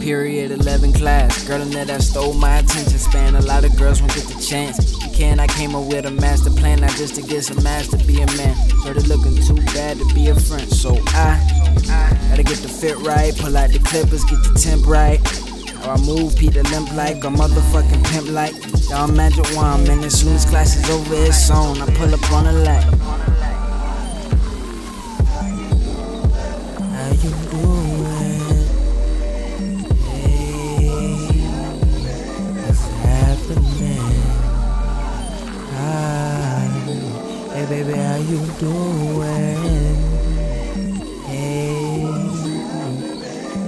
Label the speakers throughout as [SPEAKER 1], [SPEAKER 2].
[SPEAKER 1] Period 11 class. Girl in there that stole my attention span. A lot of girls won't get the chance. You can, I came up with a master plan, not just to get some ass to be a man. Started looking too bad to be a friend, so I gotta get the fit right. Pull out the clippers, get the temp right. How I move, Peter limp like a motherfucking pimp like. Y'all magic wand, man. As soon as class is over, it's on. I pull up on the light. You doing? Hey,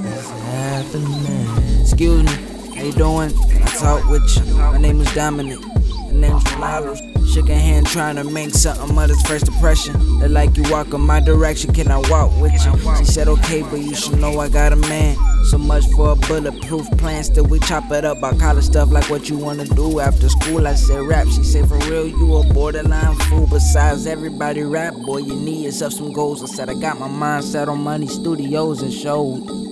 [SPEAKER 1] what's happening? Excuse me, how you doing? I talk with you. My name is Dominic. My name's Flowers. Shook a hand trying to make something of this first impression. They like you walk in my direction, can I walk with you? She said okay, but you should know I got a man. So much for a bulletproof plan. Still we chop it up. Call it stuff like what you wanna do after school. I said rap. She said for real, you a borderline fool. Besides everybody rap, boy, you need yourself some goals. I said I got my mind set on money, studios and shows.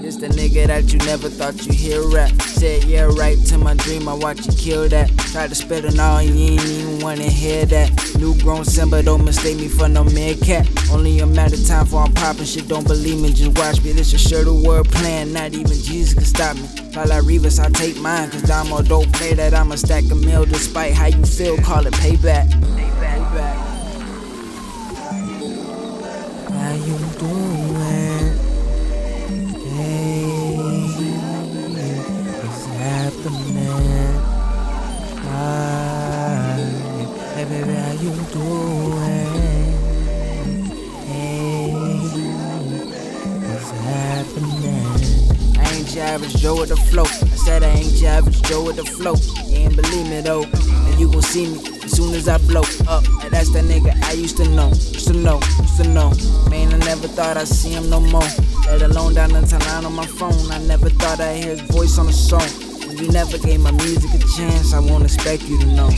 [SPEAKER 1] This the nigga that you never thought you'd hear rap. Said yeah right to my dream, I watch you kill that. Tried to spit it all, you ain't even wanna hear that. New grown Simba, don't mistake me for no meerkat. Only a matter of time for I'm popping shit, don't believe me, just watch me. This a sure the word plan, not even Jesus can stop me. Call like Revis, I take mine, cause I'm don't play that. I'ma stack a meal despite how you feel, call it payback. Payback. How you doing? Your average Joe with the flow. I said I ain't your average Joe with the flow. You ain't believe me though, and you gon' see me as soon as I blow up. And that's the nigga I used to know, used to know, used to know. Man, I never thought I'd see him no more. Let alone down in town on my phone. I never thought I'd hear his voice on a song. When you never gave my music a chance, I won't expect you to know.